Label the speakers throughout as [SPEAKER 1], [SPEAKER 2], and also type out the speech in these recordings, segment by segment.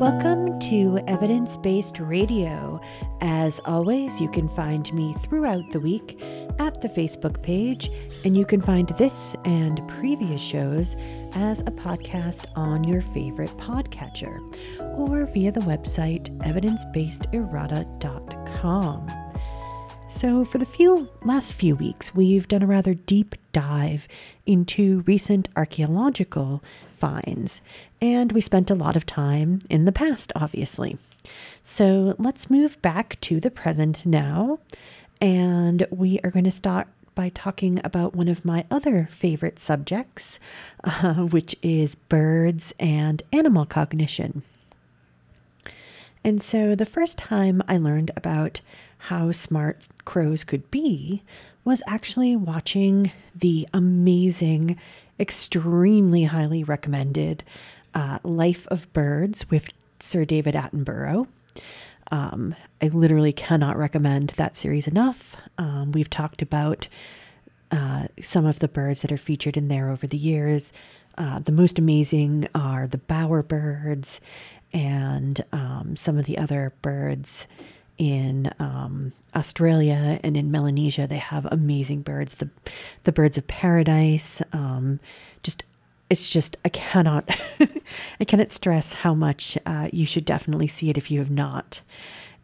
[SPEAKER 1] Welcome to Evidence Based Radio. As always, you can find me throughout the week at the Facebook page, and you can find this and previous shows as a podcast on your favorite podcatcher or via the website evidencebasederrata.com. So, for the few last few weeks, we've done a rather deep dive into recent archaeological finds, and we spent a lot of time in the past, obviously. So let's move back to the present now, and we are going to start by talking about one of my other favorite subjects, uh, which is birds and animal cognition. And so the first time I learned about how smart crows could be was actually watching the amazing extremely highly recommended uh, Life of Birds with Sir David Attenborough. Um, I literally cannot recommend that series enough. Um, we've talked about uh, some of the birds that are featured in there over the years. Uh, the most amazing are the bowerbirds and um, some of the other birds in um, Australia and in Melanesia. They have amazing birds. The the birds of paradise. Um, just it's just I cannot I cannot stress how much uh, you should definitely see it if you have not.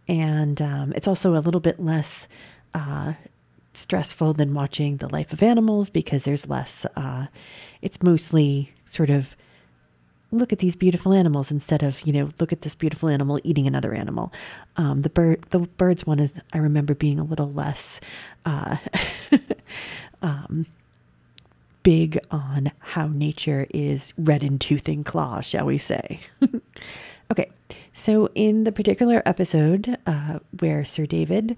[SPEAKER 1] And um, it's also a little bit less uh, stressful than watching the life of animals because there's less. Uh, it's mostly sort of look at these beautiful animals instead of you know look at this beautiful animal eating another animal. Um, the bird the birds one is i remember being a little less uh, um, big on how nature is red in tooth and claw shall we say. Okay so in the particular episode uh, where sir david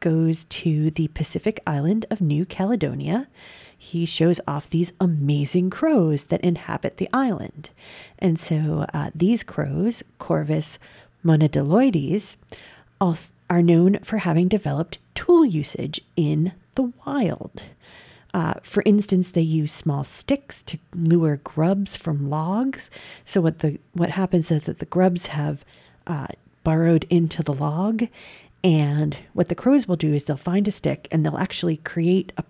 [SPEAKER 1] goes to the pacific island of new caledonia he shows off these amazing crows that inhabit the island. And so uh, these crows, Corvus moneduloides, are known for having developed tool usage in the wild. Uh, for instance, they use small sticks to lure grubs from logs. So what the what happens is that the grubs have uh, burrowed into the log, and what the crows will do is they'll find a stick and they'll actually create a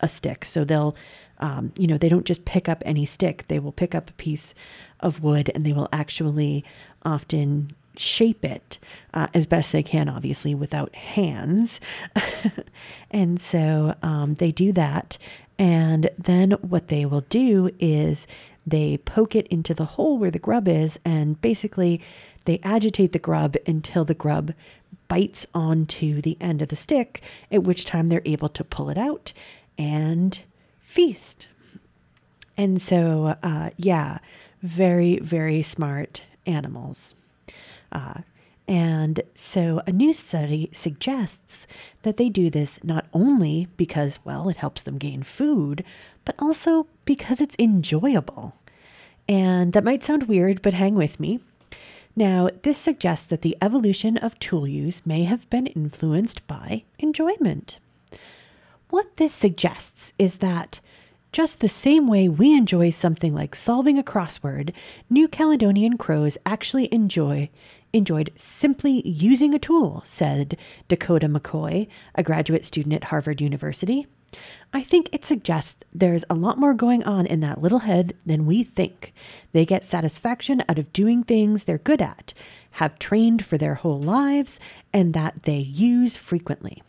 [SPEAKER 1] a stick. So they'll, um, you know, they don't just pick up any stick. They will pick up a piece of wood and they will actually often shape it uh, as best they can, obviously, without hands. and so um, they do that. And then what they will do is they poke it into the hole where the grub is, and basically they agitate the grub until the grub bites onto the end of the stick, at which time they're able to pull it out and feast. And so, uh, yeah, very, very smart animals. Uh, and so, a new study suggests that they do this not only because, well, it helps them gain food, but also because it's enjoyable. And that might sound weird, but hang with me. Now, this suggests that the evolution of tool use may have been influenced by enjoyment. What this suggests is that just the same way we enjoy something like solving a crossword, New Caledonian crows actually enjoy enjoyed simply using a tool, said Dakota McCoy, a graduate student at Harvard University. I think it suggests there's a lot more going on in that little head than we think. They get satisfaction out of doing things they're good at, have trained for their whole lives, and that they use frequently.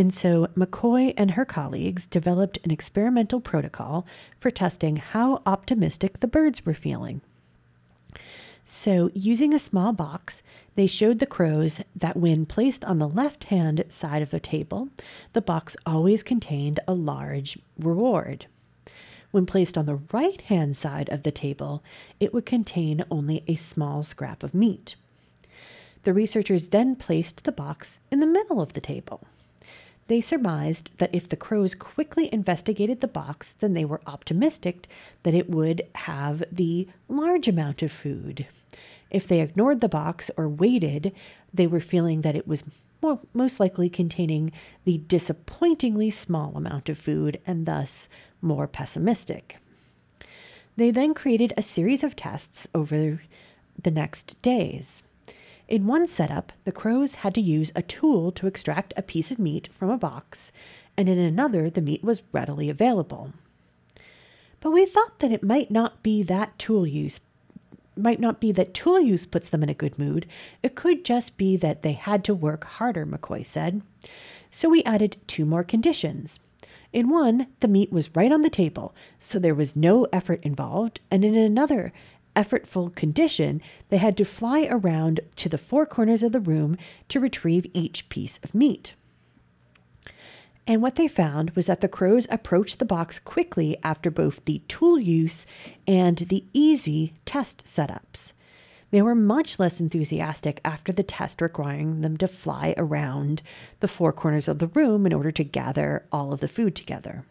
[SPEAKER 1] And so McCoy and her colleagues developed an experimental protocol for testing how optimistic the birds were feeling. So, using a small box, they showed the crows that when placed on the left hand side of the table, the box always contained a large reward. When placed on the right hand side of the table, it would contain only a small scrap of meat. The researchers then placed the box in the middle of the table. They surmised that if the crows quickly investigated the box, then they were optimistic that it would have the large amount of food. If they ignored the box or waited, they were feeling that it was most likely containing the disappointingly small amount of food and thus more pessimistic. They then created a series of tests over the next days. In one setup, the crows had to use a tool to extract a piece of meat from a box, and in another, the meat was readily available. But we thought that it might not be that tool use might not be that tool use puts them in a good mood. It could just be that they had to work harder, McCoy said. So we added two more conditions. In one, the meat was right on the table, so there was no effort involved, and in another, effortful condition, they had to fly around to the four corners of the room to retrieve each piece of meat. And what they found was that the crows approached the box quickly after both the tool use and the easy test setups. They were much less enthusiastic after the test requiring them to fly around the four corners of the room in order to gather all of the food together.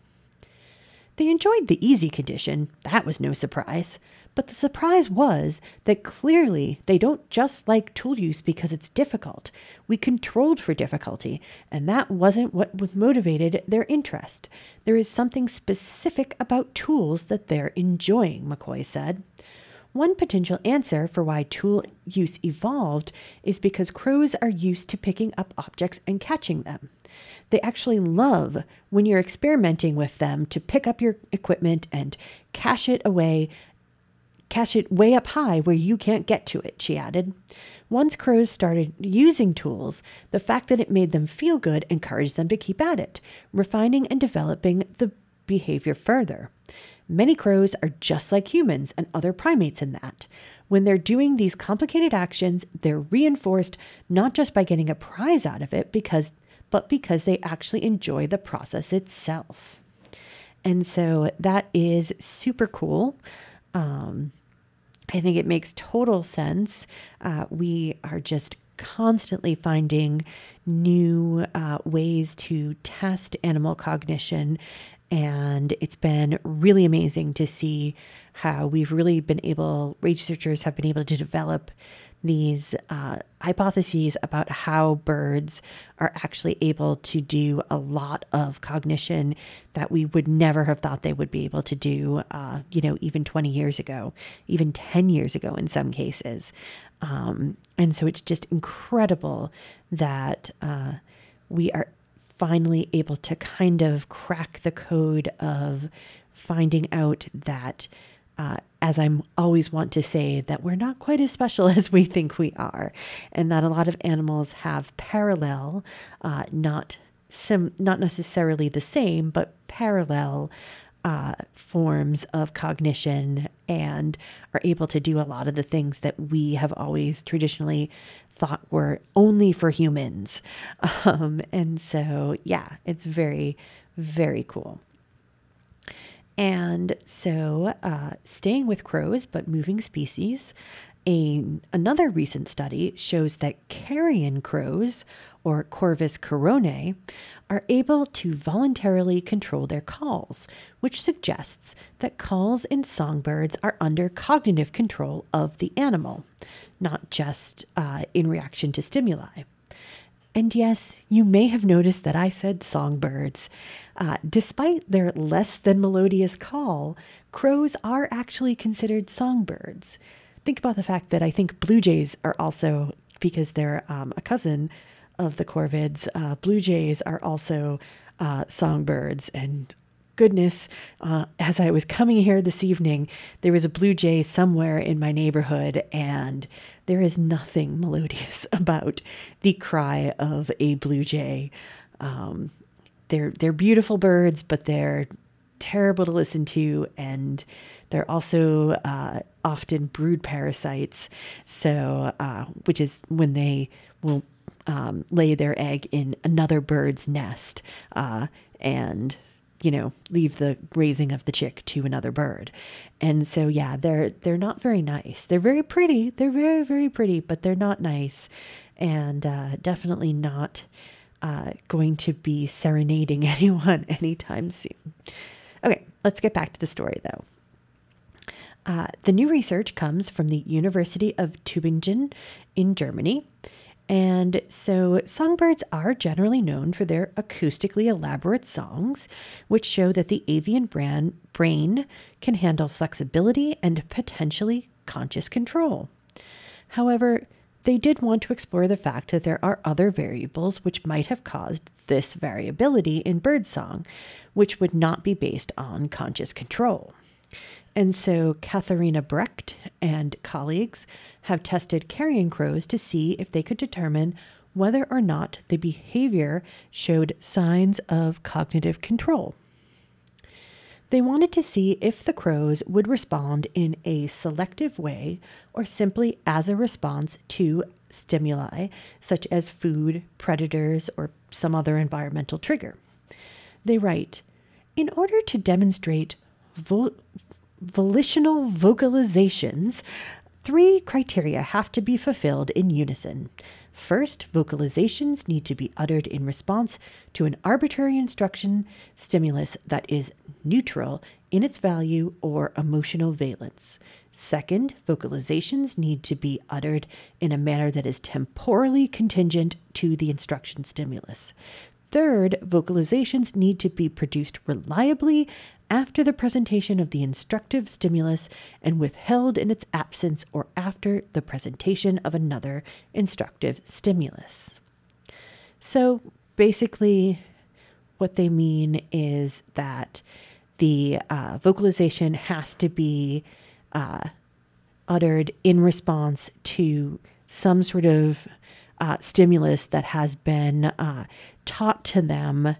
[SPEAKER 1] They enjoyed the easy condition, that was no surprise. But the surprise was that clearly they don't just like tool use because it's difficult. We controlled for difficulty, and that wasn't what motivated their interest. There is something specific about tools that they're enjoying, McCoy said. One potential answer for why tool use evolved is because crows are used to picking up objects and catching them. They actually love when you're experimenting with them to pick up your equipment and cache it away, cache it way up high where you can't get to it, she added. Once crows started using tools, the fact that it made them feel good encouraged them to keep at it, refining and developing the behavior further. Many crows are just like humans and other primates in that. When they're doing these complicated actions, they're reinforced not just by getting a prize out of it because but because they actually enjoy the process itself. And so that is super cool. Um, I think it makes total sense. Uh, we are just constantly finding new uh, ways to test animal cognition. And it's been really amazing to see how we've really been able, researchers have been able to develop these uh, hypotheses about how birds are actually able to do a lot of cognition that we would never have thought they would be able to do, uh, you know, even 20 years ago, even 10 years ago in some cases. Um, and so it's just incredible that uh, we are finally able to kind of crack the code of finding out that uh, as I'm always want to say, that we're not quite as special as we think we are, and that a lot of animals have parallel, uh, not sim, not necessarily the same, but parallel uh, forms of cognition, and are able to do a lot of the things that we have always traditionally thought were only for humans. Um, and so, yeah, it's very, very cool. And so, uh, staying with crows, but moving species, a, another recent study shows that carrion crows, or Corvus corone, are able to voluntarily control their calls, which suggests that calls in songbirds are under cognitive control of the animal, not just uh, in reaction to stimuli. And yes, you may have noticed that I said songbirds. Uh, despite their less than melodious call, crows are actually considered songbirds. Think about the fact that I think blue jays are also, because they're um, a cousin of the corvids, uh, blue jays are also uh, songbirds. And goodness, uh, as I was coming here this evening, there was a blue jay somewhere in my neighborhood, and there is nothing melodious about the cry of a blue jay. Um, they're they're beautiful birds, but they're terrible to listen to, and they're also uh, often brood parasites. So, uh, which is when they will um, lay their egg in another bird's nest, uh, and you know, leave the raising of the chick to another bird. And so yeah, they're they're not very nice. They're very pretty. They're very very pretty, but they're not nice, and uh, definitely not uh, going to be serenading anyone anytime soon. Okay, let's get back to the story though. Uh, the new research comes from the University of Tübingen in Germany, And so, songbirds are generally known for their acoustically elaborate songs, which show that the avian brand, brain can handle flexibility and potentially conscious control. However, they did want to explore the fact that there are other variables which might have caused this variability in birdsong, which would not be based on conscious control. And so Katharina Brecht and colleagues have tested carrion crows to see if they could determine whether or not the behavior showed signs of cognitive control. They wanted to see if the crows would respond in a selective way or simply as a response to stimuli such as food, predators, or some other environmental trigger. They write In order to demonstrate volitional vocalizations, three criteria have to be fulfilled in unison. First, vocalizations need to be uttered in response to an arbitrary instruction stimulus that is neutral in its value or emotional valence. Second, vocalizations need to be uttered in a manner that is temporally contingent to the instruction stimulus. Third, vocalizations need to be produced reliably after the presentation of the instructive stimulus and withheld in its absence or after the presentation of another instructive stimulus. So basically, what they mean is that the uh, vocalization has to be uh, uttered in response to some sort of uh, stimulus that has been uh, taught to them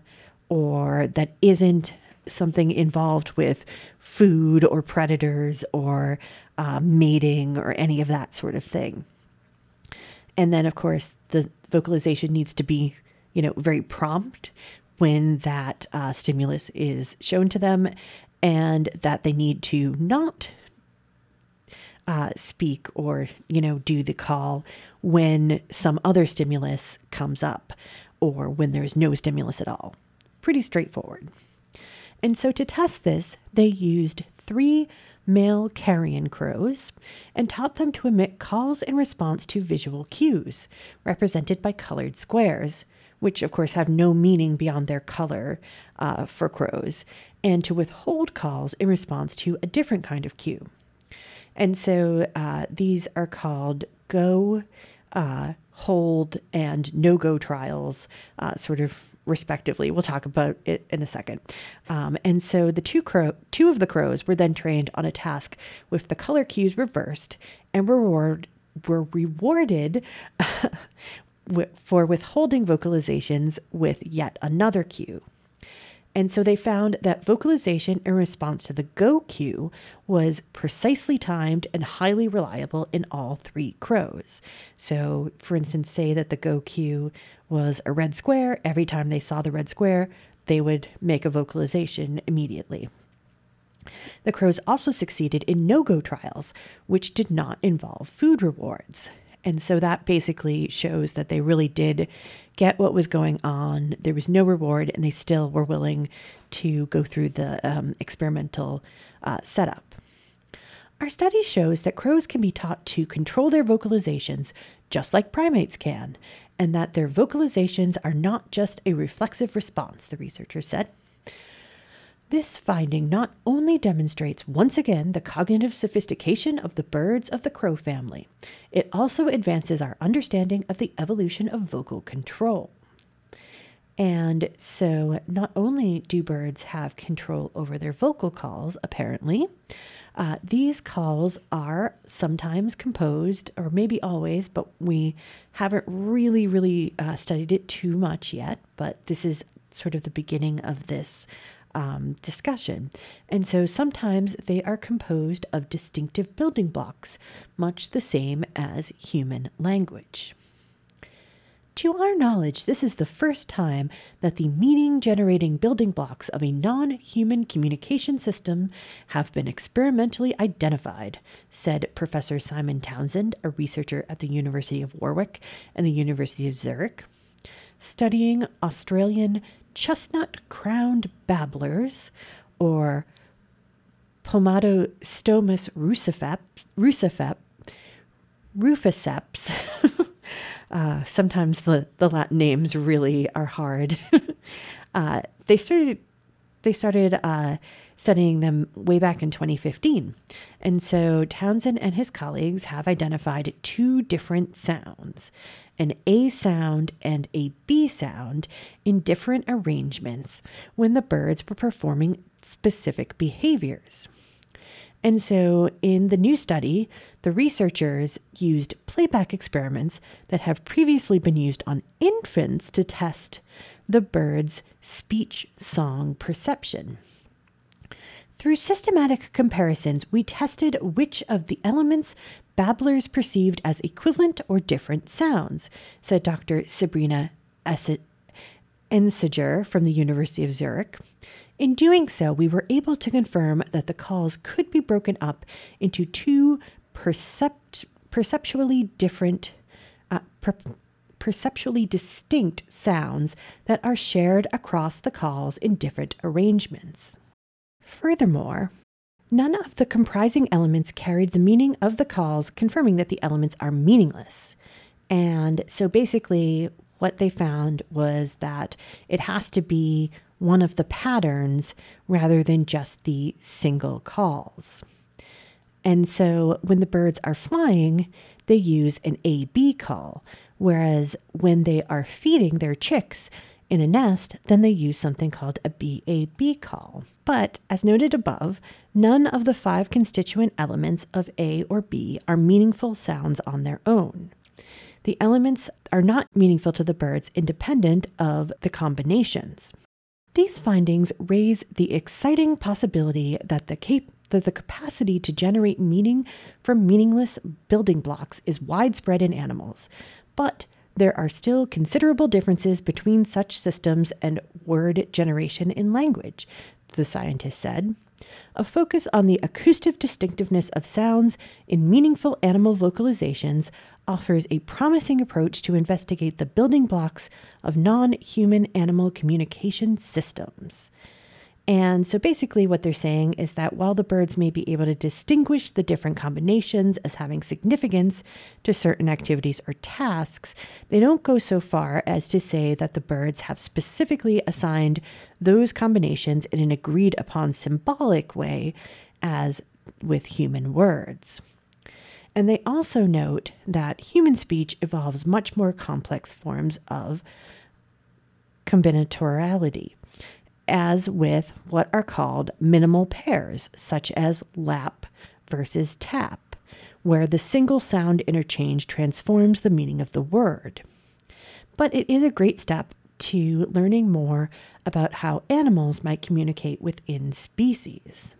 [SPEAKER 1] or that isn't something involved with food or predators or uh, mating or any of that sort of thing. And then, of course, the vocalization needs to be, you know, very prompt when that uh, stimulus is shown to them, and that they need to not uh, speak or, you know, do the call when some other stimulus comes up or when there's no stimulus at all. Pretty straightforward. And so to test this, they used three male carrion crows and taught them to emit calls in response to visual cues, represented by colored squares, which of course have no meaning beyond their color uh, for crows, and to withhold calls in response to a different kind of cue. And so uh, these are called go, uh, hold, and no go trials, uh, sort of respectively. We'll talk about it in a second. Um, and so the two crow, two of the crows were then trained on a task with the color cues reversed and reward, were rewarded for withholding vocalizations with yet another cue. And so they found that vocalization in response to the go cue was precisely timed and highly reliable in all three crows. So, for instance, say that the go cue was a red square. Every time they saw the red square, they would make a vocalization immediately. The crows also succeeded in no go trials, which did not involve food rewards. And so that basically shows that they really did get what was going on. There was no reward, and they still were willing to go through the um, experimental uh, setup. Our study shows that crows can be taught to control their vocalizations just like primates can, and that their vocalizations are not just a reflexive response, the researchers said. This finding not only demonstrates once again the cognitive sophistication of the birds of the crow family, it also advances our understanding of the evolution of vocal control. And so, not only do birds have control over their vocal calls, apparently, uh, these calls are sometimes composed, or maybe always, but we haven't really, really uh, studied it too much yet. But this is sort of the beginning of this um, discussion. And so sometimes they are composed of distinctive building blocks, much the same as human language. To our knowledge, this is the first time that the meaning generating building blocks of a non human communication system have been experimentally identified, said Professor Simon Townsend, a researcher at the University of Warwick and the University of Zurich. Studying Australian chestnut crowned babblers, or Pomatostomus ruciceps, ruciceps, ruficeps Uh, sometimes the, the Latin names really are hard. uh, they started they started uh, studying them way back in 2015. And so Townsend and his colleagues have identified two different sounds an A sound and a B sound in different arrangements when the birds were performing specific behaviors. And so, in the new study, the researchers used playback experiments that have previously been used on infants to test the bird's speech song perception. Through systematic comparisons, we tested which of the elements babblers perceived as equivalent or different sounds, said Dr. Sabrina Engesser from the University of Zurich. In doing so, we were able to confirm that the calls could be broken up into two percept- perceptually different, uh, per- perceptually distinct sounds that are shared across the calls in different arrangements. Furthermore, none of the comprising elements carried the meaning of the calls, confirming that the elements are meaningless. And so basically, what they found was that it has to be one of the patterns rather than just the single calls. And so when the birds are flying, they use an A B call, whereas when they are feeding their chicks in a nest, then they use something called a BAB call. But as noted above, none of the five constituent elements of A or B are meaningful sounds on their own. The elements are not meaningful to the birds independent of the combinations. These findings raise the exciting possibility that the, cap- that the capacity to generate meaning from meaningless building blocks is widespread in animals, but there are still considerable differences between such systems and word generation in language, the scientist said. A focus on the acoustic distinctiveness of sounds in meaningful animal vocalizations offers a promising approach to investigate the building blocks of non human animal communication systems. And so basically, what they're saying is that while the birds may be able to distinguish the different combinations as having significance to certain activities or tasks, they don't go so far as to say that the birds have specifically assigned those combinations in an agreed upon symbolic way as with human words. And they also note that human speech evolves much more complex forms of combinatoriality, as with what are called minimal pairs, such as lap versus tap, where the single sound interchange transforms the meaning of the word. But it is a great step to learning more about how animals might communicate within species.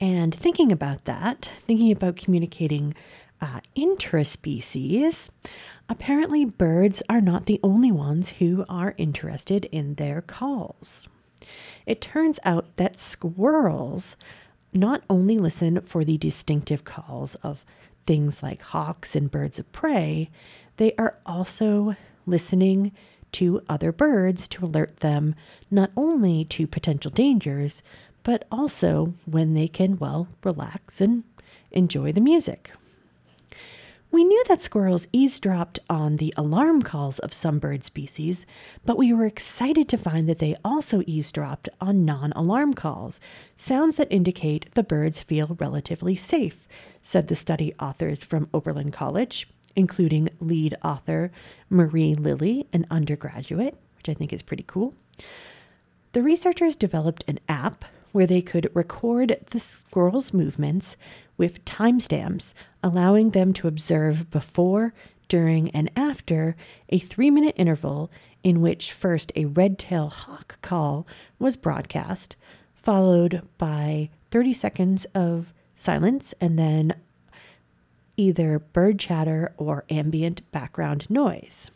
[SPEAKER 1] And thinking about that, thinking about communicating uh, intraspecies, apparently birds are not the only ones who are interested in their calls. It turns out that squirrels not only listen for the distinctive calls of things like hawks and birds of prey, they are also listening to other birds to alert them not only to potential dangers, but also when they can, well, relax and enjoy the music. We knew that squirrels eavesdropped on the alarm calls of some bird species, but we were excited to find that they also eavesdropped on non alarm calls, sounds that indicate the birds feel relatively safe, said the study authors from Oberlin College, including lead author Marie Lilly, an undergraduate, which I think is pretty cool. The researchers developed an app where they could record the squirrel's movements with timestamps, allowing them to observe before, during, and after a three minute interval in which first a red tail hawk call was broadcast, followed by 30 seconds of silence, and then either bird chatter or ambient background noise.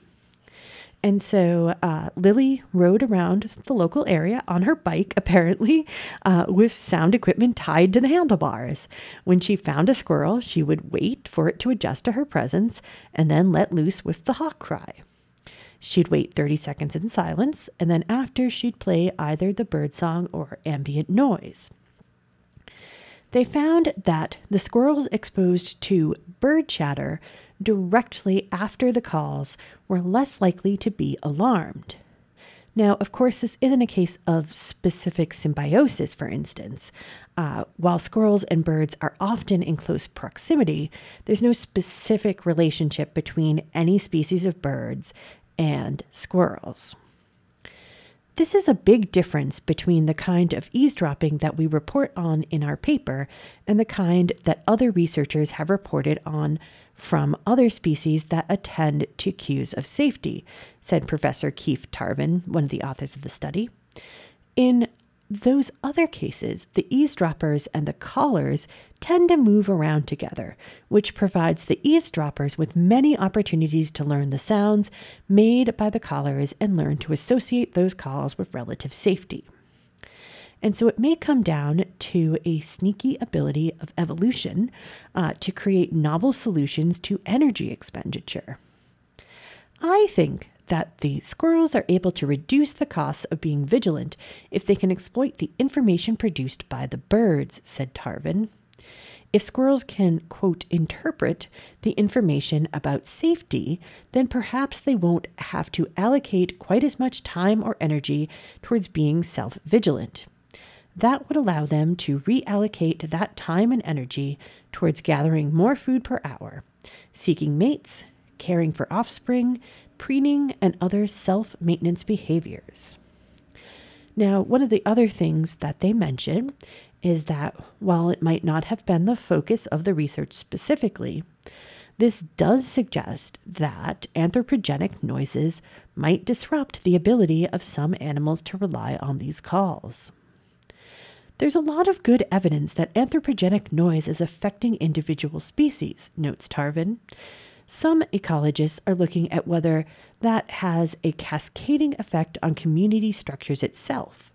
[SPEAKER 1] And so uh, Lilly rode around the local area on her bike, apparently, uh, with sound equipment tied to the handlebars. When she found a squirrel, she would wait for it to adjust to her presence and then let loose with the hawk cry. She'd wait 30 seconds in silence, and then after, she'd play either the bird song or ambient noise. They found that the squirrels exposed to bird chatter directly after the calls were less likely to be alarmed. Now, of course, this isn't a case of specific symbiosis, for instance. Uh, while squirrels and birds are often in close proximity, there's no specific relationship between any species of birds and squirrels. This is a big difference between the kind of eavesdropping that we report on in our paper and the kind that other researchers have reported on from other species that attend to cues of safety, said Professor Keith Tarvin, one of the authors of the study. In those other cases, the eavesdroppers and the callers tend to move around together, which provides the eavesdroppers with many opportunities to learn the sounds made by the callers and learn to associate those calls with relative safety. And so it may come down to a sneaky ability of evolution uh, to create novel solutions to energy expenditure. I think that the squirrels are able to reduce the costs of being vigilant if they can exploit the information produced by the birds, said Tarvin. If squirrels can, quote, interpret the information about safety, then perhaps they won't have to allocate quite as much time or energy towards being self vigilant. That would allow them to reallocate that time and energy towards gathering more food per hour, seeking mates, caring for offspring, preening, and other self maintenance behaviors. Now, one of the other things that they mention is that while it might not have been the focus of the research specifically, this does suggest that anthropogenic noises might disrupt the ability of some animals to rely on these calls. There's a lot of good evidence that anthropogenic noise is affecting individual species, notes Tarvin. Some ecologists are looking at whether that has a cascading effect on community structures itself.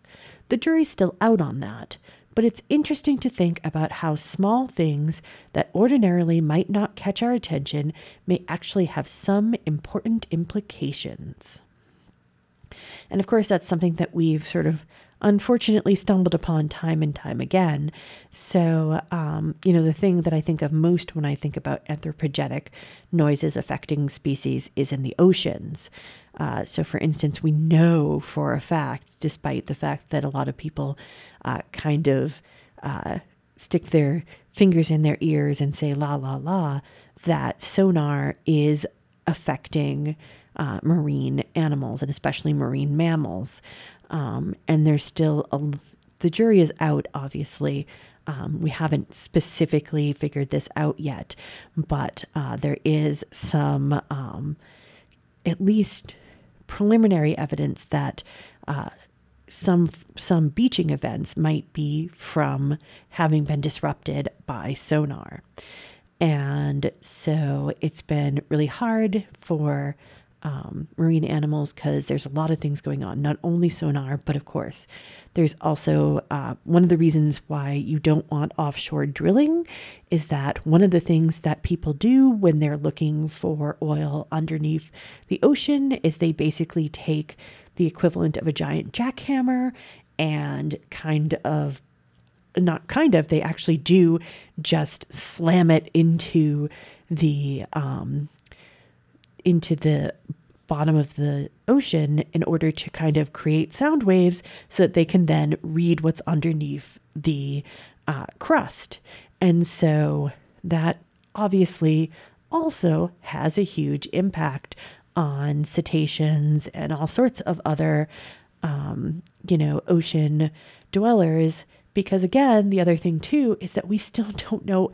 [SPEAKER 1] The jury's still out on that, but it's interesting to think about how small things that ordinarily might not catch our attention may actually have some important implications. And of course, that's something that we've sort of unfortunately stumbled upon time and time again. So, um, you know, the thing that I think of most when I think about anthropogenic noises affecting species is in the oceans. Uh, so, for instance, we know for a fact, despite the fact that a lot of people uh, kind of uh, stick their fingers in their ears and say la la la, that sonar is affecting uh, marine animals and especially marine mammals. Um, and there's still a, the jury is out, obviously. Um, we haven't specifically figured this out yet, but uh, there is some, um, at least preliminary evidence that uh, some some beaching events might be from having been disrupted by sonar, and so it's been really hard for um, marine animals because there's a lot of things going on, not only sonar, but of course, there's also uh, one of the reasons why you don't want offshore drilling is that one of the things that people do when they're looking for oil underneath the ocean is they basically take the equivalent of a giant jackhammer and kind of not kind of they actually do just slam it into the um, into the bottom of the ocean in order to kind of create sound waves so that they can then read what's underneath the uh, crust. And so that obviously also has a huge impact on cetaceans and all sorts of other, um, you know, ocean dwellers. Because again, the other thing too is that we still don't know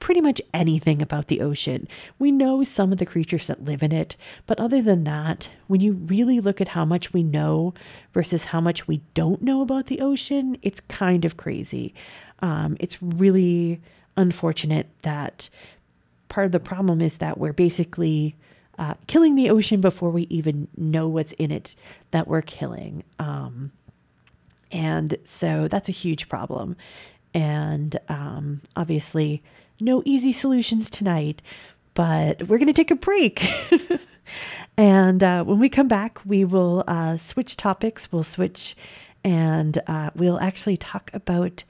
[SPEAKER 1] pretty much anything about the ocean. We know some of the creatures that live in it, but other than that, when you really look at how much we know versus how much we don't know about the ocean, it's kind of crazy. Um, it's really unfortunate that part of the problem is that we're basically uh, killing the ocean before we even know what's in it that we're killing. Um, and so that's a huge problem. And um, obviously, no easy solutions tonight, but we're going to take a break. and uh, when we come back, we will uh, switch topics. We'll switch and uh, we'll actually talk about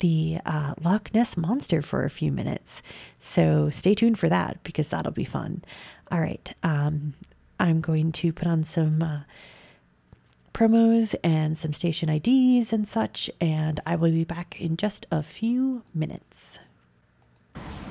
[SPEAKER 1] the uh, Loch Ness Monster for a few minutes. So stay tuned for that because that'll be fun. All right. Um, I'm going to put on some uh, promos and some station IDs and such, and I will be back in just a few minutes.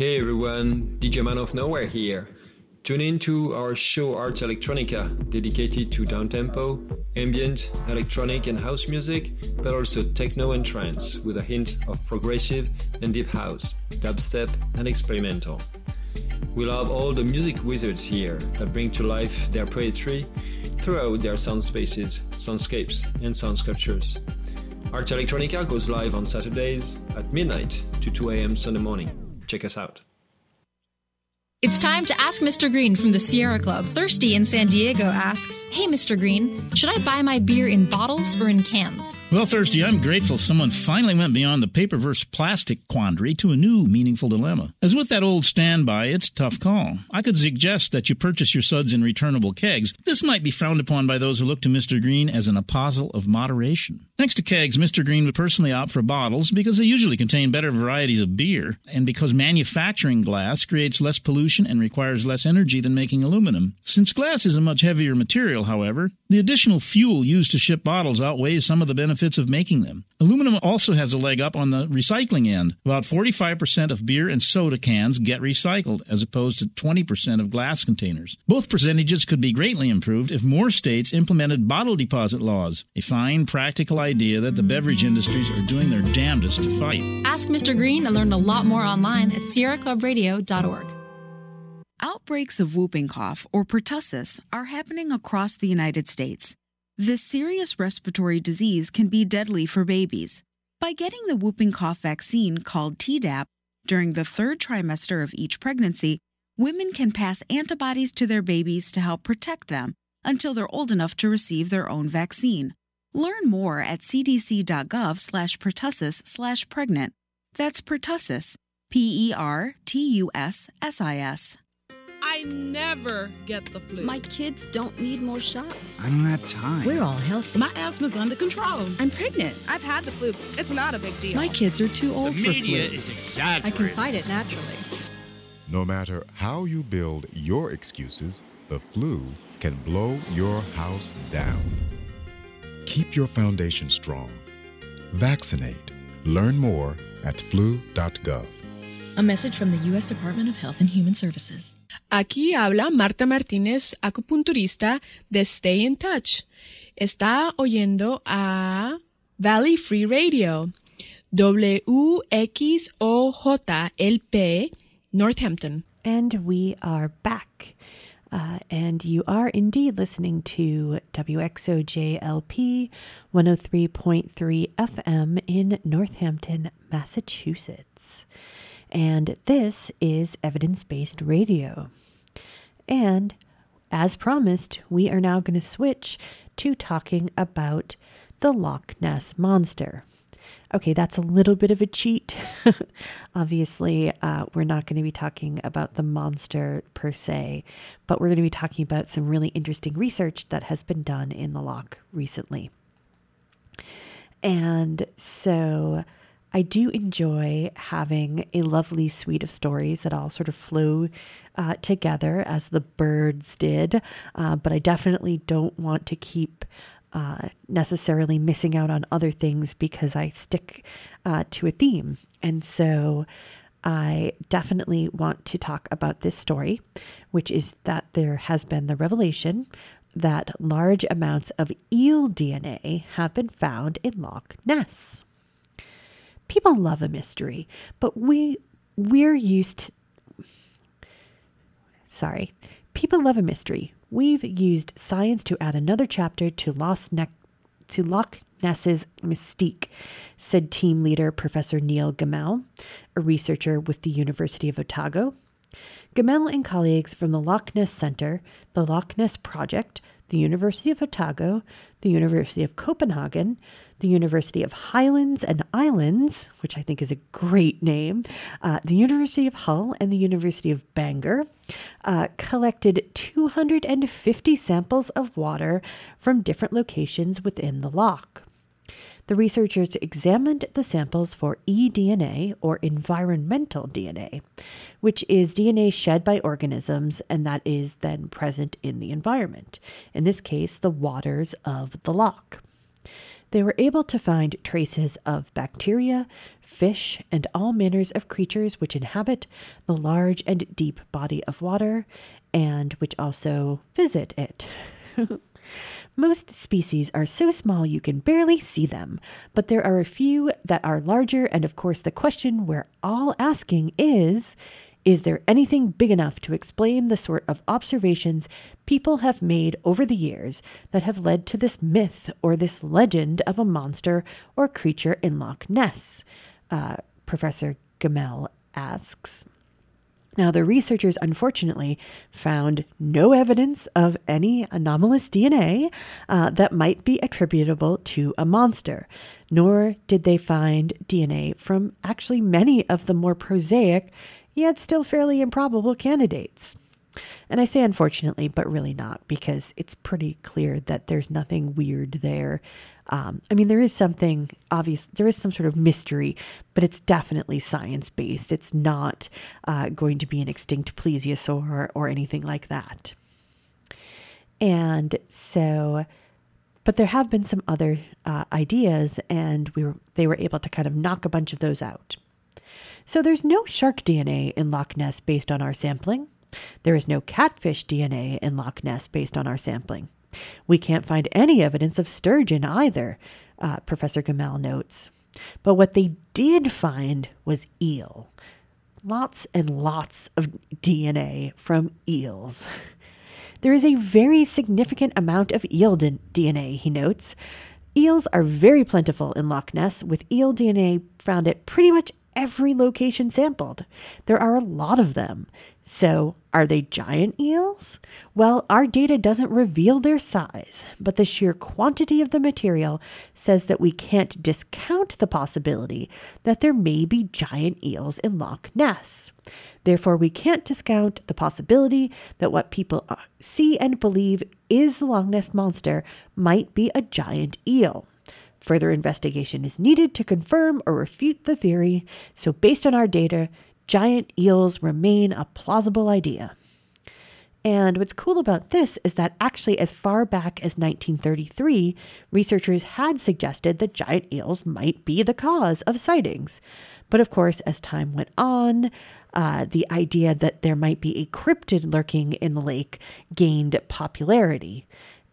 [SPEAKER 2] Hey everyone, DJ Man of Nowhere here. Tune in to our show Art Electronica, dedicated to downtempo, ambient, electronic, and house music, but also techno and trance, with a hint of progressive and deep house, dubstep, and experimental. We love all the music wizards here that bring to life their poetry throughout their sound spaces, soundscapes, and sound sculptures. Art Electronica goes live on Saturdays at midnight to 2 a.m. Sunday morning. Check us out.
[SPEAKER 3] It's time to ask Mr. Green from the Sierra Club. Thirsty in San Diego asks, Hey, Mr. Green, should I buy my beer in bottles or in cans?
[SPEAKER 4] Well, Thirsty, I'm grateful someone finally went beyond the paper versus plastic quandary to a new meaningful dilemma. As with that old standby, it's a tough call. I could suggest that you purchase your suds in returnable kegs. This might be frowned upon by those who look to Mr. Green as an apostle of moderation. Next to kegs, Mr. Green would personally opt for bottles because they usually contain better varieties of beer, and because manufacturing glass creates less pollution and requires less energy than making aluminum. Since glass is a much heavier material, however, the additional fuel used to ship bottles outweighs some of the benefits of making them. Aluminum also has a leg up on the recycling end. About 45% of beer and soda cans get recycled, as opposed to 20% of glass containers. Both percentages could be greatly improved if more states implemented bottle deposit laws, a fine, practical idea that the beverage industries are doing their damnedest to fight.
[SPEAKER 3] Ask Mr. Green and learn a lot more online at sierraclubradio.org.
[SPEAKER 5] Outbreaks of whooping cough or pertussis are happening across the United States. This serious respiratory disease can be deadly for babies. By getting the whooping cough vaccine called Tdap during the third trimester of each pregnancy, women can pass antibodies to their babies to help protect them until they're old enough to receive their own vaccine. Learn more at cdc.gov slash pertussis slash pregnant. That's pertussis, P E R T U S S I S.
[SPEAKER 6] I never get the flu.
[SPEAKER 7] My kids don't need more shots.
[SPEAKER 8] I don't have time.
[SPEAKER 7] We're all healthy.
[SPEAKER 6] My asthma's under control.
[SPEAKER 7] I'm pregnant.
[SPEAKER 6] I've had the flu. It's not a big deal.
[SPEAKER 7] My kids are too old
[SPEAKER 8] the
[SPEAKER 7] for
[SPEAKER 8] media is exaggerating.
[SPEAKER 7] I can fight it naturally.
[SPEAKER 9] No matter how you build your excuses, the flu can blow your house down. Keep your foundation strong. Vaccinate. Learn more at flu.gov.
[SPEAKER 10] A message from the U.S. Department of Health and Human Services.
[SPEAKER 11] Aquí habla Marta Martínez, acupunturista de Stay in Touch. Está oyendo a Valley Free Radio, WXOJLP, Northampton.
[SPEAKER 1] And we are back. Uh, and you are indeed listening to WXOJLP 103.3 FM in Northampton, Massachusetts. And this is evidence based radio. And as promised, we are now going to switch to talking about the Loch Ness Monster. Okay, that's a little bit of a cheat. Obviously, uh, we're not going to be talking about the monster per se, but we're going to be talking about some really interesting research that has been done in the loch recently. And so I do enjoy having a lovely suite of stories that all sort of flow uh, together as the birds did, uh, but I definitely don't want to keep uh, necessarily missing out on other things because I stick uh, to a theme. And so I definitely want to talk about this story, which is that there has been the revelation that large amounts of eel DNA have been found in Loch Ness. People love a mystery, but we we're used to Sorry. People love a mystery. We've used science to add another chapter to Lost Neck to Loch Ness's mystique, said team leader Professor Neil Gemmell, a researcher with the University of Otago. Gemmell and colleagues from the Loch Ness Center, the Loch Ness Project, the University of Otago, the University of Copenhagen, the University of Highlands and Islands, which I think is a great name, uh, the University of Hull, and the University of Bangor uh, collected 250 samples of water from different locations within the loch. The researchers examined the samples for eDNA, or environmental DNA, which is DNA shed by organisms and that is then present in the environment, in this case, the waters of the loch. They were able to find traces of bacteria, fish, and all manners of creatures which inhabit the large and deep body of water and which also visit it. Most species are so small you can barely see them, but there are a few that are larger, and of course, the question we're all asking is is there anything big enough to explain the sort of observations people have made over the years that have led to this myth or this legend of a monster or creature in Loch Ness? Uh, Professor Gemmell asks. Now, the researchers unfortunately found no evidence of any anomalous DNA uh, that might be attributable to a monster, nor did they find DNA from actually many of the more prosaic yet still fairly improbable candidates. And I say unfortunately, but really not, because it's pretty clear that there's nothing weird there. Um, I mean, there is something obvious, there is some sort of mystery, but it's definitely science based. It's not uh, going to be an extinct plesiosaur or anything like that. And so, but there have been some other uh, ideas, and we were they were able to kind of knock a bunch of those out. So there's no shark DNA in Loch Ness based on our sampling. There is no catfish DNA in Loch Ness based on our sampling. We can't find any evidence of sturgeon either, uh, Professor Gemmell notes. But what they did find was eel. Lots and lots of DNA from eels. There is a very significant amount of eel DNA, he notes. Eels are very plentiful in Loch Ness, with eel DNA found at pretty much every location sampled. There are a lot of them. So, are they giant eels? Well, our data doesn't reveal their size, but the sheer quantity of the material says that we can't discount the possibility that there may be giant eels in Loch Ness. Therefore, we can't discount the possibility that what people uh, see and believe is the Loch Ness monster might be a giant eel. Further investigation is needed to confirm or refute the theory, so based on our data, giant eels remain a plausible idea. And what's cool about this is that actually, as far back as 1933, researchers had suggested that giant eels might be the cause of sightings. But of course, as time went on, uh, the idea that there might be a cryptid lurking in the lake gained popularity.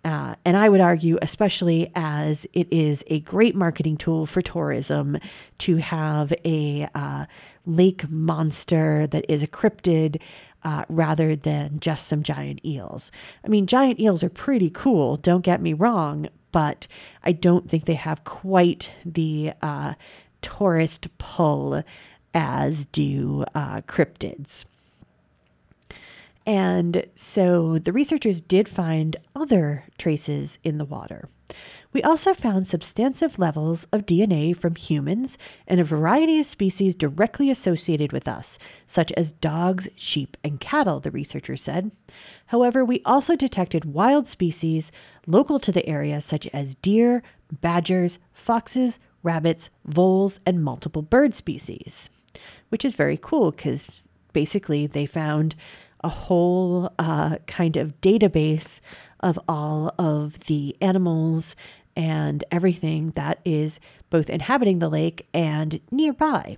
[SPEAKER 1] Uh, and I would argue, especially as it is a great marketing tool for tourism, to have a uh, lake monster that is a cryptid uh, rather than just some giant eels. I mean, giant eels are pretty cool, don't get me wrong, but I don't think they have quite the uh, tourist pull as do uh, cryptids. And so the researchers did find other traces in the water. We also found substantive levels of DNA from humans and a variety of species directly associated with us, such as dogs, sheep, and cattle, the researchers said. However, we also detected wild species local to the area, such as deer, badgers, foxes, rabbits, voles, and multiple bird species, which is very cool because basically they found a whole uh, kind of database of all of the animals and everything that is both inhabiting the lake and nearby.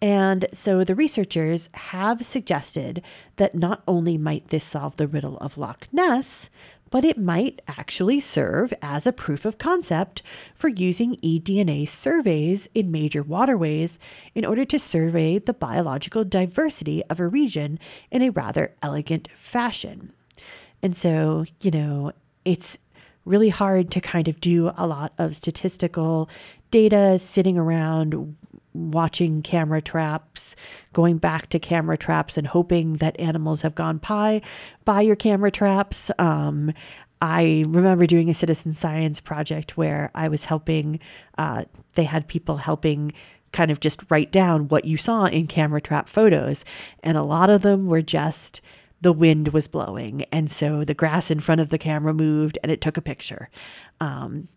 [SPEAKER 1] And so the researchers have suggested that not only might this solve the riddle of Loch Ness, but it might actually serve as a proof of concept for using eDNA surveys in major waterways in order to survey the biological diversity of a region in a rather elegant fashion. And so, you know, it's really hard to kind of do a lot of statistical data sitting around watching camera traps, going back to camera traps and hoping that animals have gone by by your camera traps. Um, I remember doing a citizen science project where I was helping, uh, they had people helping kind of just write down what you saw in camera trap photos. And a lot of them were just the wind was blowing. And so the grass in front of the camera moved and it took a picture. Um,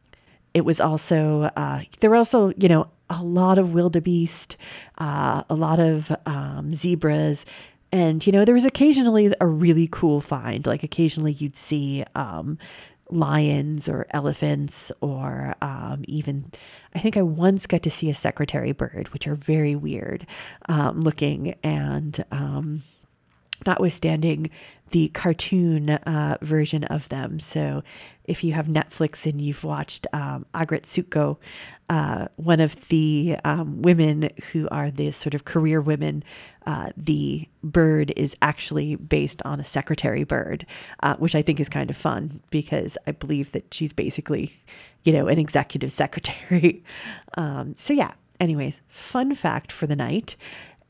[SPEAKER 1] it was also, uh, there were also, you know, a lot of wildebeest, uh, a lot of um, zebras. And, you know, there was occasionally a really cool find. Like occasionally you'd see um, lions or elephants or um, even i think i once got to see a secretary bird which are very weird um, looking and um, notwithstanding the cartoon uh, version of them. So, if you have Netflix and you've watched um, Aggretsuko, uh, one of the um, women who are the sort of career women, uh, the bird is actually based on a secretary bird, uh, which I think is kind of fun because I believe that she's basically, you know, an executive secretary. um, so, yeah, anyways, fun fact for the night.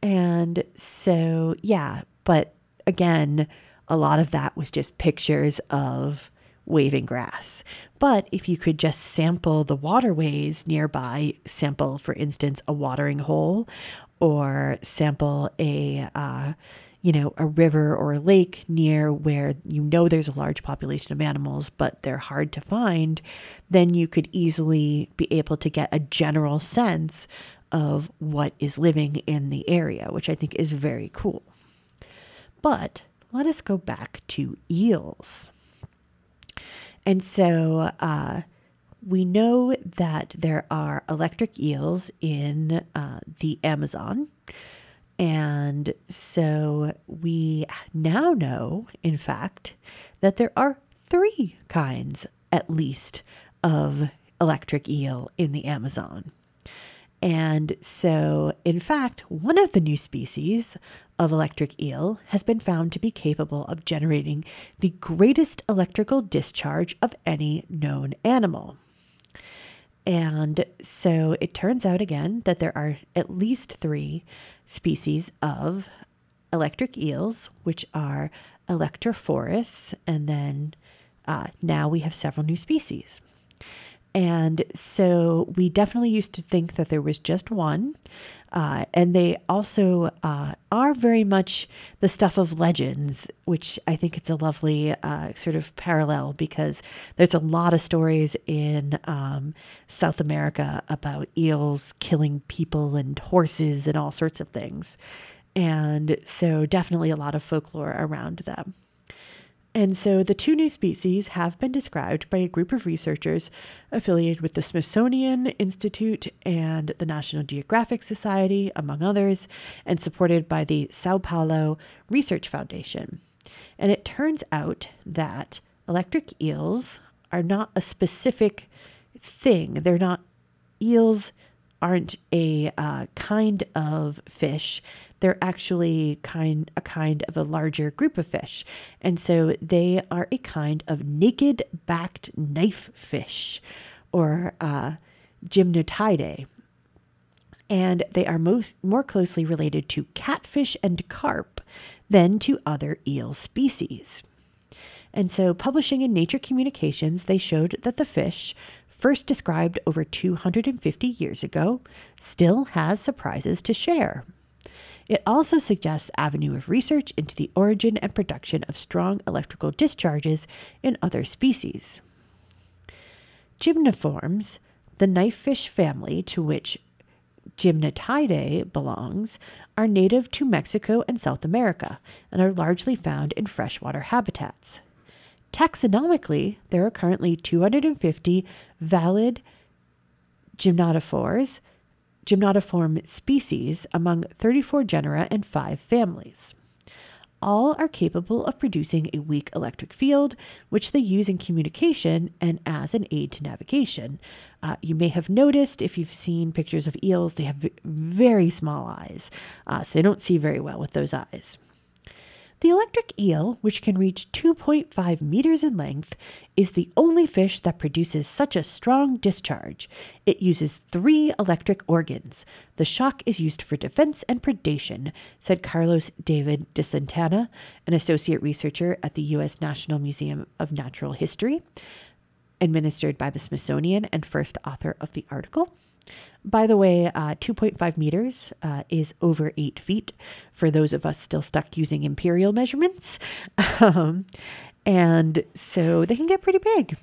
[SPEAKER 1] And so, yeah, but again, a lot of that was just pictures of waving grass. But if you could just sample the waterways nearby, sample, for instance, a watering hole or sample a, uh, you know, a river or a lake near where you know there's a large population of animals, but they're hard to find, then you could easily be able to get a general sense of what is living in the area, which I think is very cool. But let us go back to eels. And so uh, we know that there are electric eels in uh, the Amazon. And so we now know, in fact, that there are three kinds, at least, of electric eel in the Amazon. And so, in fact, one of the new species of electric eel has been found to be capable of generating the greatest electrical discharge of any known animal. And so it turns out again that there are at least three species of electric eels, which are Electrophorus, and then uh, now we have several new species. And so we definitely used to think that there was just one. Uh, and they also uh, are very much the stuff of legends, which I think it's a lovely uh, sort of parallel because there's a lot of stories in um, South America about eels killing people and horses and all sorts of things. And so, definitely a lot of folklore around them. And so the two new species have been described by a group of researchers affiliated with the Smithsonian Institute and the National Geographic Society, among others, and supported by the Sao Paulo Research Foundation. And it turns out that electric eels are not a specific thing. They're not, eels aren't a uh, kind of fish they're actually kind a kind of a larger group of fish. And so they are a kind of naked backed knife fish or uh, gymnotidae. And they are most more closely related to catfish and carp than to other eel species. And so, publishing in Nature Communications, they showed that the fish, first described over 250 years ago, still has surprises to share. It also suggests avenue of research into the origin and production of strong electrical discharges in other species. Gymnotiformes, the knifefish family to which Gymnotidae belongs, are native to Mexico and South America and are largely found in freshwater habitats. Taxonomically, there are currently 250 valid gymnotophores, gymnotiform species among 34 genera and 5 families. All are capable of producing a weak electric field, which they use in communication and as an aid to navigation. Uh, you may have noticed if you've seen pictures of eels, they have very small eyes, uh, so they don't see very well with those eyes. The electric eel, which can reach 2.5 meters in length, is the only fish that produces such a strong discharge. It uses three electric organs. The shock is used for defense and predation, said Carlos David de Santana, an associate researcher at the U.S. National Museum of Natural History, administered by the Smithsonian and first author of the article. By the way, uh, 2.5 meters uh, is over eight feet for those of us still stuck using imperial measurements. Um, and so they can get pretty big.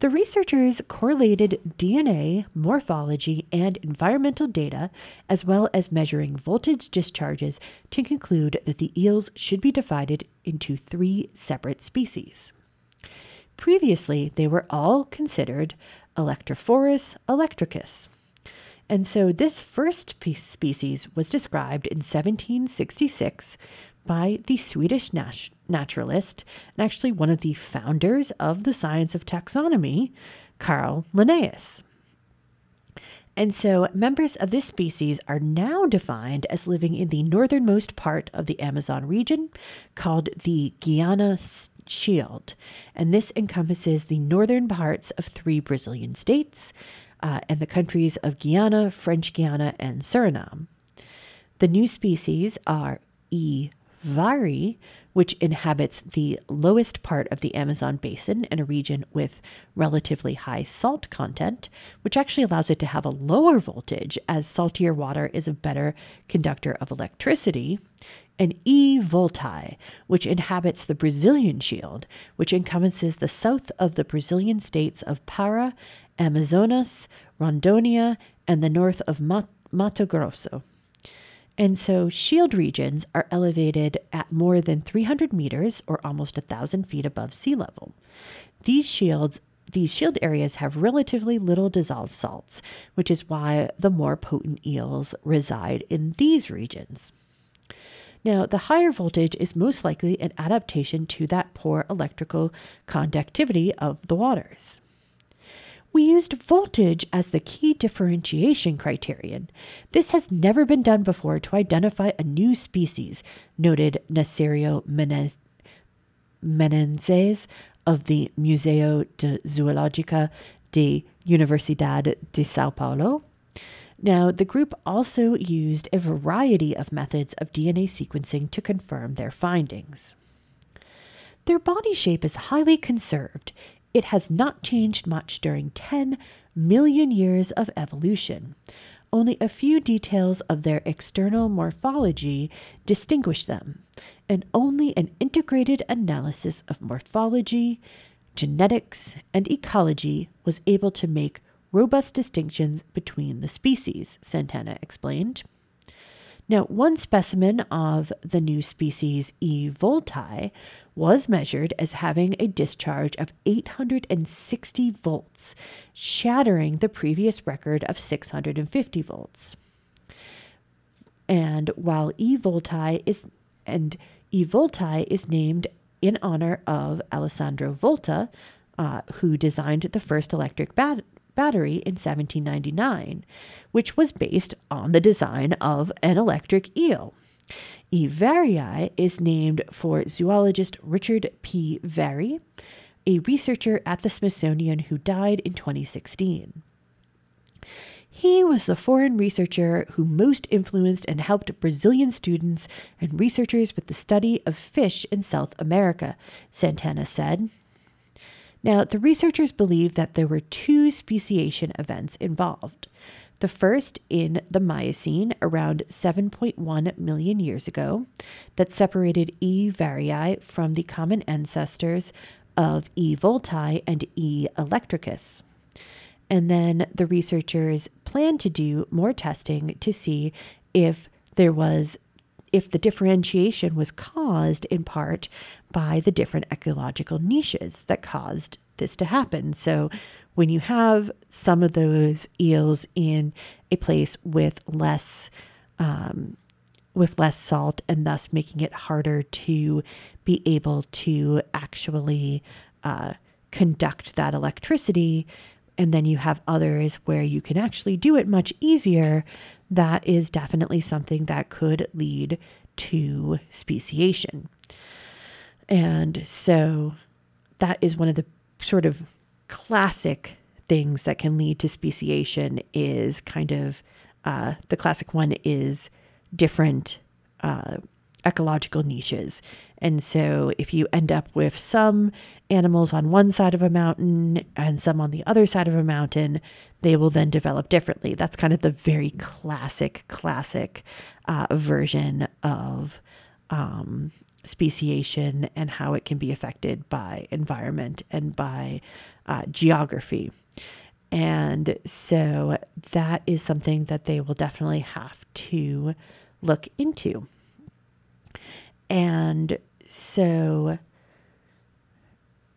[SPEAKER 1] The researchers correlated DNA, morphology, and environmental data, as well as measuring voltage discharges, to conclude that the eels should be divided into three separate species. Previously, they were all considered Electrophorus electricus. And so this first species was described in 1766 by the Swedish nat- naturalist and actually one of the founders of the science of taxonomy, Carl Linnaeus. And so members of this species are now defined as living in the northernmost part of the Amazon region called the Guiana Shield. And this encompasses the northern parts of three Brazilian states uh, and the countries of Guyana, French Guiana, and Suriname. The new species are E. varii, which inhabits the lowest part of the Amazon basin in a region with relatively high salt content, which actually allows it to have a lower voltage as saltier water is a better conductor of electricity, and E. volti, which inhabits the Brazilian shield, which encompasses the south of the Brazilian states of Para, Amazonas, Rondônia, and the north of Mato Grosso. And so shield regions are elevated at more than 300 meters or almost 1,000 feet above sea level. These shields these shield areas have relatively little dissolved salts, which is why the more potent eels reside in these regions. Now, the higher voltage is most likely an adaptation to that poor electrical conductivity of the waters. We used voltage as the key differentiation criterion. This has never been done before to identify a new species, noted Naércio Menezes of the Museo de Zoológica de Universidad de Sao Paulo. Now, the group also used a variety of methods of DNA sequencing to confirm their findings. Their body shape is highly conserved, it has not changed much during 10 million years of evolution. Only a few details of their external morphology distinguish them, and only an integrated analysis of morphology, genetics, and ecology was able to make robust distinctions between the species, Santana explained. Now, one specimen of the new species E. volti was measured as having a discharge of 860 volts, shattering the previous record of 650 volts. And while E volti is and E volti is named in honor of Alessandro Volta, uh, who designed the first electric bat- battery in 1799, which was based on the design of an electric eel. E. is named for zoologist Richard P. Vari, a researcher at the Smithsonian who died in 2016. He was the foreign researcher who most influenced and helped Brazilian students and researchers with the study of fish in South America, Santana said. Now, the researchers believe that there were two speciation events involved. The first in the Miocene around 7.1 million years ago that separated E. varii from the common ancestors of E. volti and E. electricus. And then the researchers plan to do more testing to see if there was if the differentiation was caused in part by the different ecological niches that caused this to happen. So when you have some of those eels in a place with less um, with less salt and thus making it harder to be able to actually uh, conduct that electricity and then you have others where you can actually do it much easier that is definitely something that could lead to speciation. And so that is one of the sort of classic things that can lead to speciation is kind of uh, the classic one is different uh, ecological niches. And so if you end up with some animals on one side of a mountain and some on the other side of a mountain, they will then develop differently. That's kind of the very classic, classic uh, version of um, speciation and how it can be affected by environment and by uh, geography. And so that is something that they will definitely have to look into. And so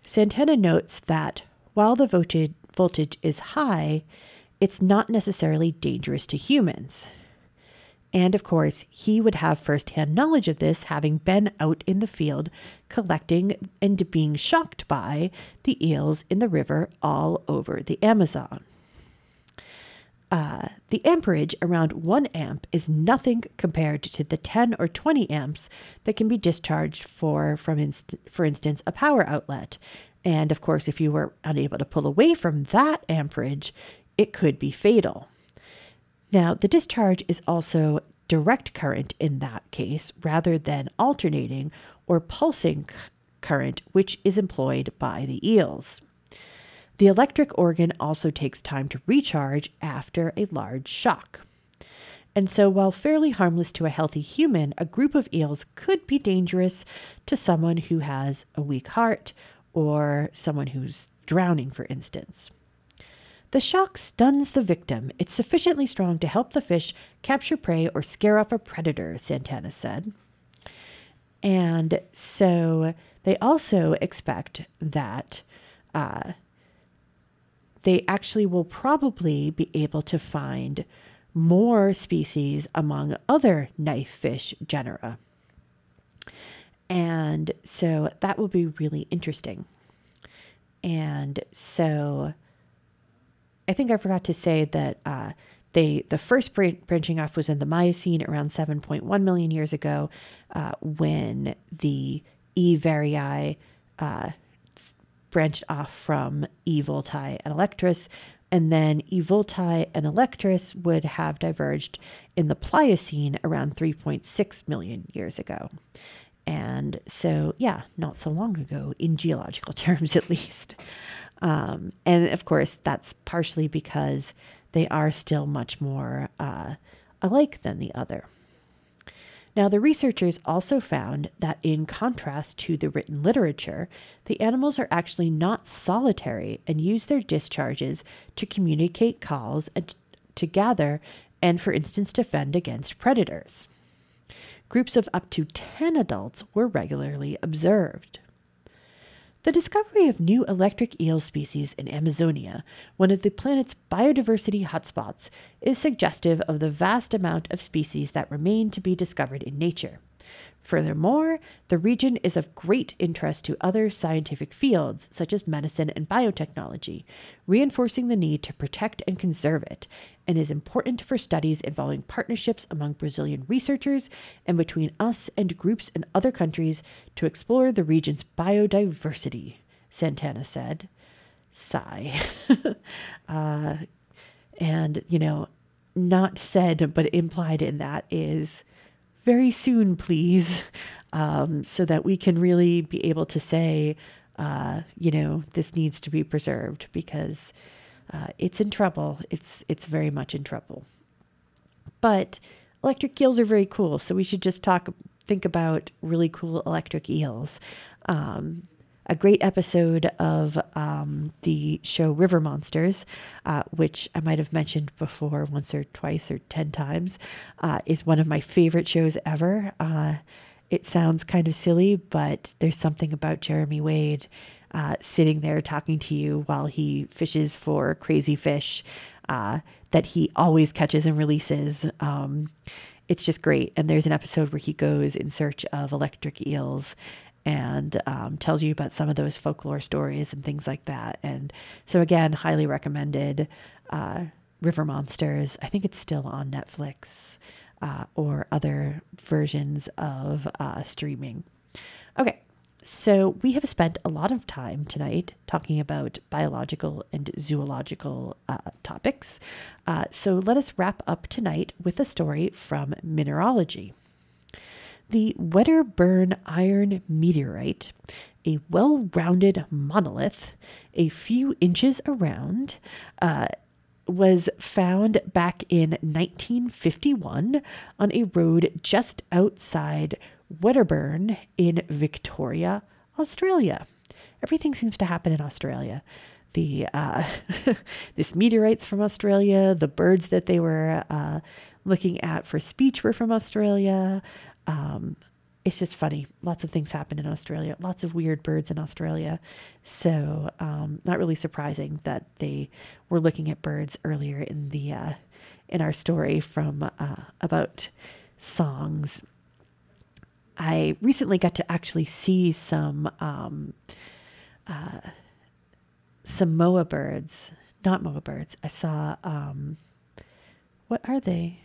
[SPEAKER 1] Santana notes that while the voltage, voltage is high, it's not necessarily dangerous to humans. And of course, he would have firsthand knowledge of this, having been out in the field collecting and being shocked by the eels in the river all over the Amazon. Uh, the amperage around 1 amp is nothing compared to the 10 or 20 amps that can be discharged for, from inst- for instance, a power outlet. And of course, if you were unable to pull away from that amperage, it could be fatal. Now, the discharge is also direct current in that case rather than alternating or pulsing current, which is employed by the eels. The electric organ also takes time to recharge after a large shock. And so, while fairly harmless to a healthy human, a group of eels could be dangerous to someone who has a weak heart or someone who's drowning, for instance. The shock stuns the victim. It's sufficiently strong to help the fish capture prey or scare off a predator, Santana said. And so they also expect that uh, they actually will probably be able to find more species among other knife fish genera. And so that will be really interesting. And so I think I forgot to say that uh, they the first branching off was in the Miocene around 7.1 million years ago, uh, when the E. varii uh, branched off from E. volti and electris, and then E. volti and electris would have diverged in the Pliocene around 3.6 million years ago. And so, yeah, not so long ago, in geological terms at least. Um, and of course, that's partially because they are still much more uh, alike than the other. Now, the researchers also found that, in contrast to the written literature, the animals are actually not solitary and use their discharges to communicate calls and to gather and, for instance, defend against predators. Groups of up to 10 adults were regularly observed. The discovery of new electric eel species in Amazonia, one of the planet's biodiversity hotspots, is suggestive of the vast amount of species that remain to be discovered in nature. Furthermore, the region is of great interest to other scientific fields, such as medicine and biotechnology, reinforcing the need to protect and conserve it, and is important for studies involving partnerships among Brazilian researchers and between us and groups in other countries to explore the region's biodiversity, Santana said. Sigh. uh, and, you know, not said, but implied in that is very soon, please, um, so that we can really be able to say, uh, you know, this needs to be preserved because uh, it's in trouble. It's it's very much in trouble. But electric eels are very cool, so we should just talk, think about really cool electric eels. Um, a great episode of um, the show River Monsters, uh, which I might have mentioned before once or twice or 10 times, uh, is one of my favorite shows ever. Uh, it sounds kind of silly, but there's something about Jeremy Wade uh, sitting there talking to you while he fishes for crazy fish uh, that he always catches and releases. Um, it's just great. And there's an episode where he goes in search of electric eels and um, tells you about some of those folklore stories and things like that. And so, again, highly recommended. Uh, River Monsters. I think it's still on Netflix uh, or other versions of uh, streaming. Okay, so, we have spent a lot of time tonight talking about biological and zoological uh, topics. Uh, so, let us wrap up tonight with a story from mineralogy. The Wedderburn Iron Meteorite, a well rounded monolith, a few inches around, uh, was found back in 1951 on a road just outside Wedderburn in Victoria, Australia. Everything seems to happen in Australia. The uh, this meteorites from Australia. The birds that they were uh, looking at for speech were from Australia. Um, it's just funny. Lots of things happen in Australia. Lots of weird birds in Australia. So um, not really surprising that they were looking at birds earlier in the uh, in our story from uh, about songs I recently got to actually see some um, uh, some moa birds, not moa birds. I saw um, what are they?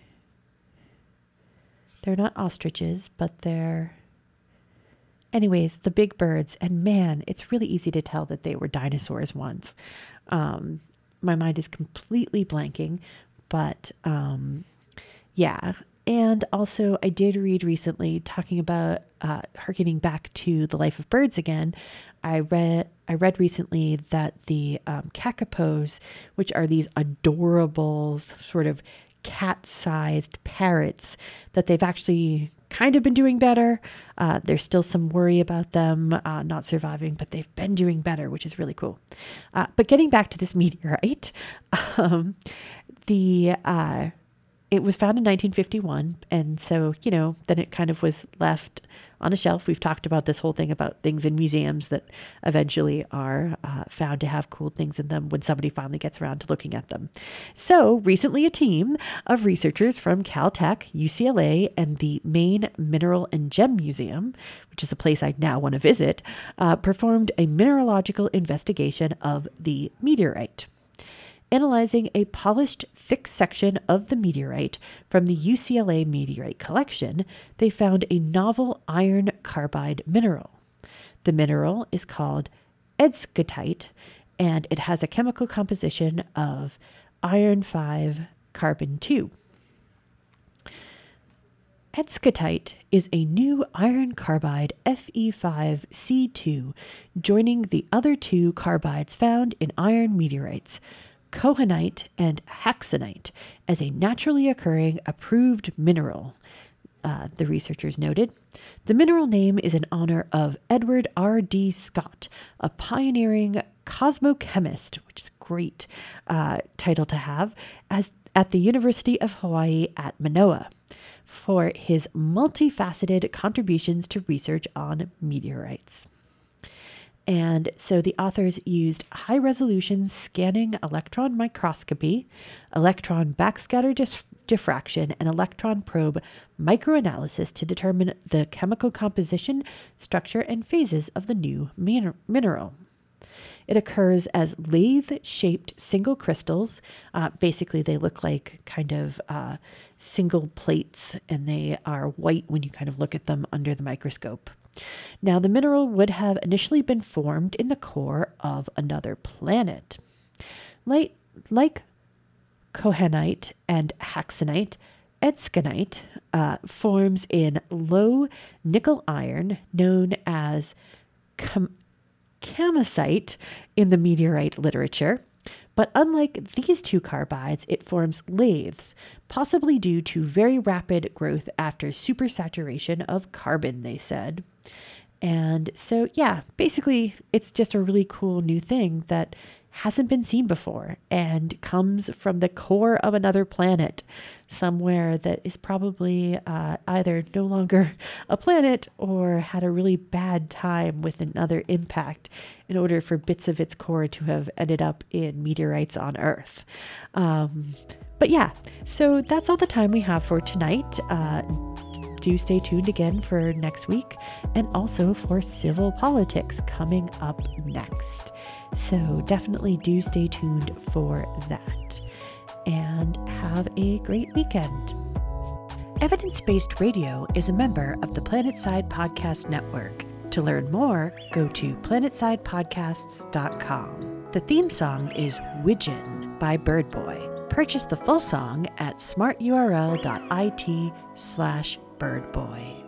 [SPEAKER 1] They're not ostriches, but they're anyways the big birds. And man, it's really easy to tell that they were dinosaurs once. Um, my mind is completely blanking, but um, yeah, and also, I did read recently talking about uh, harkening back to the life of birds again. I read I read recently that the um, kakapos, which are these adorable sort of cat-sized parrots, that they've actually kind of been doing better. Uh, there's still some worry about them uh, not surviving, but they've been doing better, which is really cool. Uh, but getting back to this meteorite, um, the uh, it was found in 1951. And so, you know, then it kind of was left on a shelf. We've talked about this whole thing about things in museums that eventually are uh, found to have cool things in them when somebody finally gets around to looking at them. So, recently, a team of researchers from Caltech, UCLA, and the Maine Mineral and Gem Museum, which is a place I now want to visit, uh, performed a mineralogical investigation of the meteorite analyzing a polished thick section of the meteorite from the UCLA meteorite collection, they found a novel iron carbide mineral. The mineral is called edscottite and it has a chemical composition of iron 5 carbon 2. Edscottite is a new iron carbide Fe5C2 joining the other two carbides found in iron meteorites, cohenite and haxonite as a naturally occurring approved mineral. Uh, the researchers noted. The mineral name is in honor of Edward R. D. Scott, a pioneering cosmochemist, which is a great uh, title to have, as at the University of Hawaii at Manoa for his multifaceted contributions to research on meteorites. And so the authors used high resolution scanning electron microscopy, electron backscatter dif- diffraction, and electron probe microanalysis to determine the chemical composition, structure, and phases of the new min- mineral. It occurs as lathe shaped single crystals. Uh, basically, they look like kind of uh, single plates and they are white when you kind of look at them under the microscope. Now, the mineral would have initially been formed in the core of another planet. Like, like cohenite and haxonite, edscottite uh, forms in low nickel iron known as cam- in the meteorite literature. But unlike these two carbides, it forms lathes, possibly due to very rapid growth after supersaturation of carbon, they said. And so, yeah, basically, it's just a really cool new thing that hasn't been seen before and comes from the core of another planet, somewhere that is probably uh, either no longer a planet or had a really bad time with another impact in order for bits of its core to have ended up in meteorites on Earth. Um, but yeah, so that's all the time we have for tonight. Uh, do stay tuned again for next week and also for civil politics coming up next. So definitely do stay tuned for that. And have a great weekend. Evidence Based Radio is a member of the Planetside Podcast Network. To learn more, go to planetsidepodcasts.com. The theme song is Widgeon by Birdboy. Purchase the full song at smarturl.it slash birdboy.